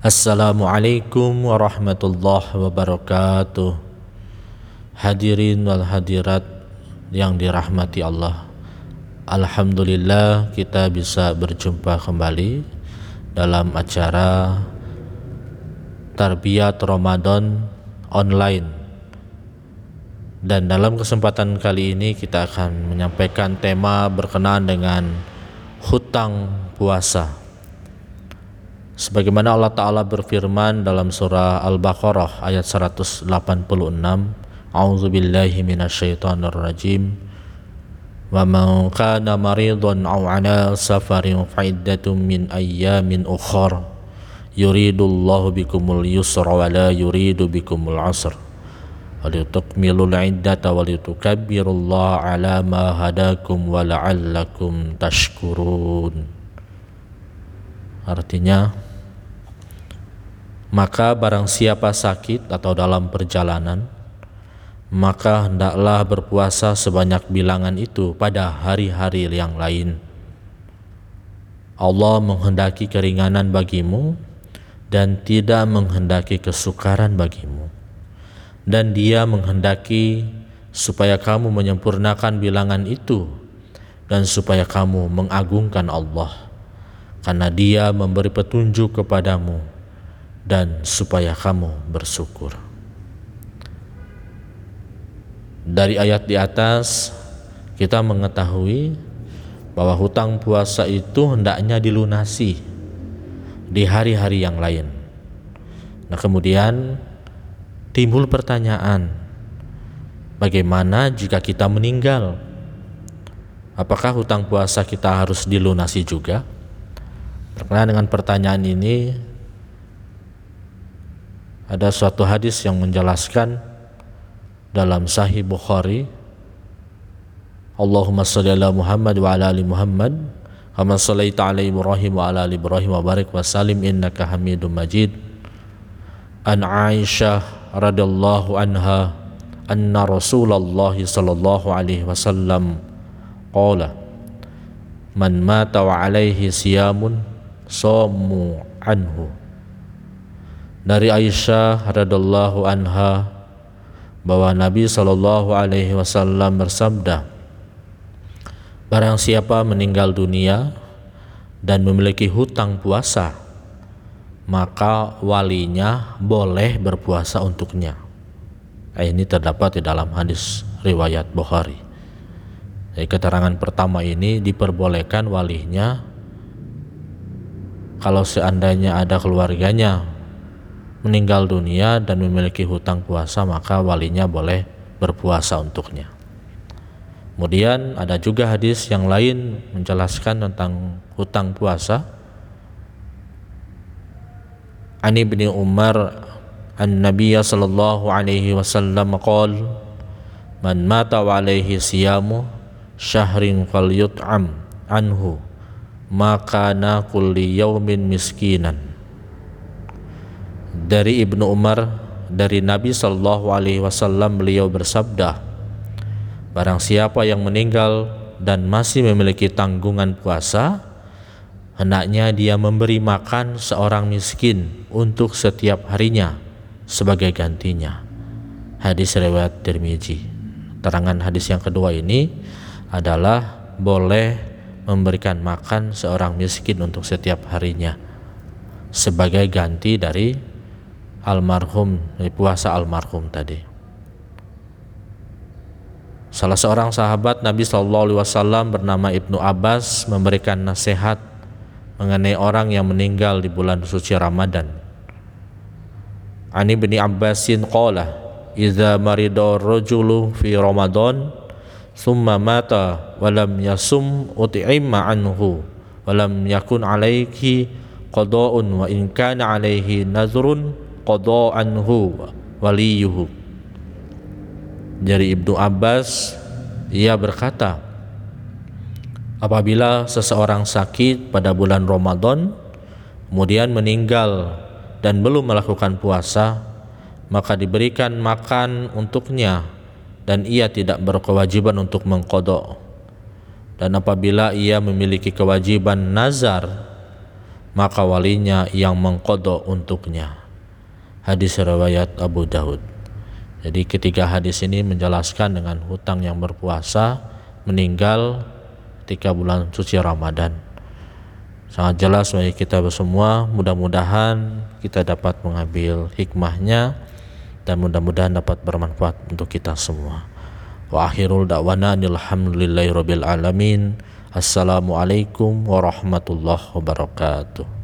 Assalamualaikum warahmatullahi wabarakatuh. Hadirin wal hadirat yang dirahmati Allah. Alhamdulillah kita bisa berjumpa kembali dalam acara Tarbiyat Ramadan online. Dan dalam kesempatan kali ini kita akan menyampaikan tema berkenaan dengan hutang puasa sebagaimana Allah taala berfirman dalam surah Al-Baqarah ayat 186 A'udzu billahi minasyaitonir rajim wa man kana maridan aw ala safarin fa'iddatun min ayyamin ukhra yuridullahu bikumul yusra wa la yuridu bikumul usra walitukmilul iddata walitukabbirullaha ala ma hadakum wa la'allakum tashkurun. Artinya maka barang siapa sakit atau dalam perjalanan, maka hendaklah berpuasa sebanyak bilangan itu pada hari-hari yang lain. Allah menghendaki keringanan bagimu dan tidak menghendaki kesukaran bagimu. Dan dia menghendaki supaya kamu menyempurnakan bilangan itu dan supaya kamu mengagungkan Allah karena dia memberi petunjuk kepadamu dan supaya kamu bersyukur. Dari ayat di atas kita mengetahui bahwa hutang puasa itu hendaknya dilunasi di hari-hari yang lain. Nah, kemudian timbul pertanyaan, bagaimana jika kita meninggal? Apakah hutang puasa kita harus dilunasi juga? Berkenaan dengan pertanyaan ini, ada suatu hadis yang menjelaskan dalam Sahih Bukhari Allahumma salli ala Muhammad wa ala ali Muhammad kama sallaita ala Ibrahim wa ala ali Ibrahim wa barik wa salim innaka Hamidum Majid. An Aisyah radhiyallahu anha anna Rasulullah sallallahu alaihi wasallam qala man mata wa alaihi siyamun samu anhu dari Aisyah radhiallahu anha bahwa Nabi Shallallahu alaihi wasallam bersabda Barang siapa meninggal dunia dan memiliki hutang puasa maka walinya boleh berpuasa untuknya. Eh, ini terdapat di dalam hadis riwayat Bukhari. Jadi keterangan pertama ini diperbolehkan walinya kalau seandainya ada keluarganya meninggal dunia dan memiliki hutang puasa maka walinya boleh berpuasa untuknya. Kemudian ada juga hadis yang lain menjelaskan tentang hutang puasa. Ani bin Umar an Nabiya sallallahu alaihi wasallam qol Man mata wa alaihi siyamu syahrin falyut'am anhu maka na kulli yaumin miskinan dari Ibnu Umar dari Nabi Shallallahu Alaihi Wasallam beliau bersabda Barang siapa yang meninggal dan masih memiliki tanggungan puasa hendaknya dia memberi makan seorang miskin untuk setiap harinya sebagai gantinya. Hadis riwayat Tirmizi. Terangan hadis yang kedua ini adalah boleh memberikan makan seorang miskin untuk setiap harinya sebagai ganti dari almarhum puasa almarhum tadi. Salah seorang sahabat Nabi Shallallahu Alaihi Wasallam bernama Ibnu Abbas memberikan nasihat mengenai orang yang meninggal di bulan suci Ramadan. Ani bin Abbasin qala idza marida rajulu fi Ramadan thumma mata walam yasum ut'ima anhu walam yakun alaihi qada'un wa in kana alaihi nazrun qada anhu waliyuhu. Dari Ibnu Abbas ia berkata apabila seseorang sakit pada bulan Ramadan kemudian meninggal dan belum melakukan puasa maka diberikan makan untuknya dan ia tidak berkewajiban untuk mengkodok dan apabila ia memiliki kewajiban nazar maka walinya yang mengkodok untuknya hadis riwayat Abu Daud jadi ketiga hadis ini menjelaskan dengan hutang yang berpuasa meninggal ketika bulan suci Ramadan. Sangat jelas bagi kita semua, mudah-mudahan kita dapat mengambil hikmahnya dan mudah-mudahan dapat bermanfaat untuk kita semua. Wa akhirul da'wana alhamdulillahi alamin. Assalamualaikum warahmatullahi wabarakatuh.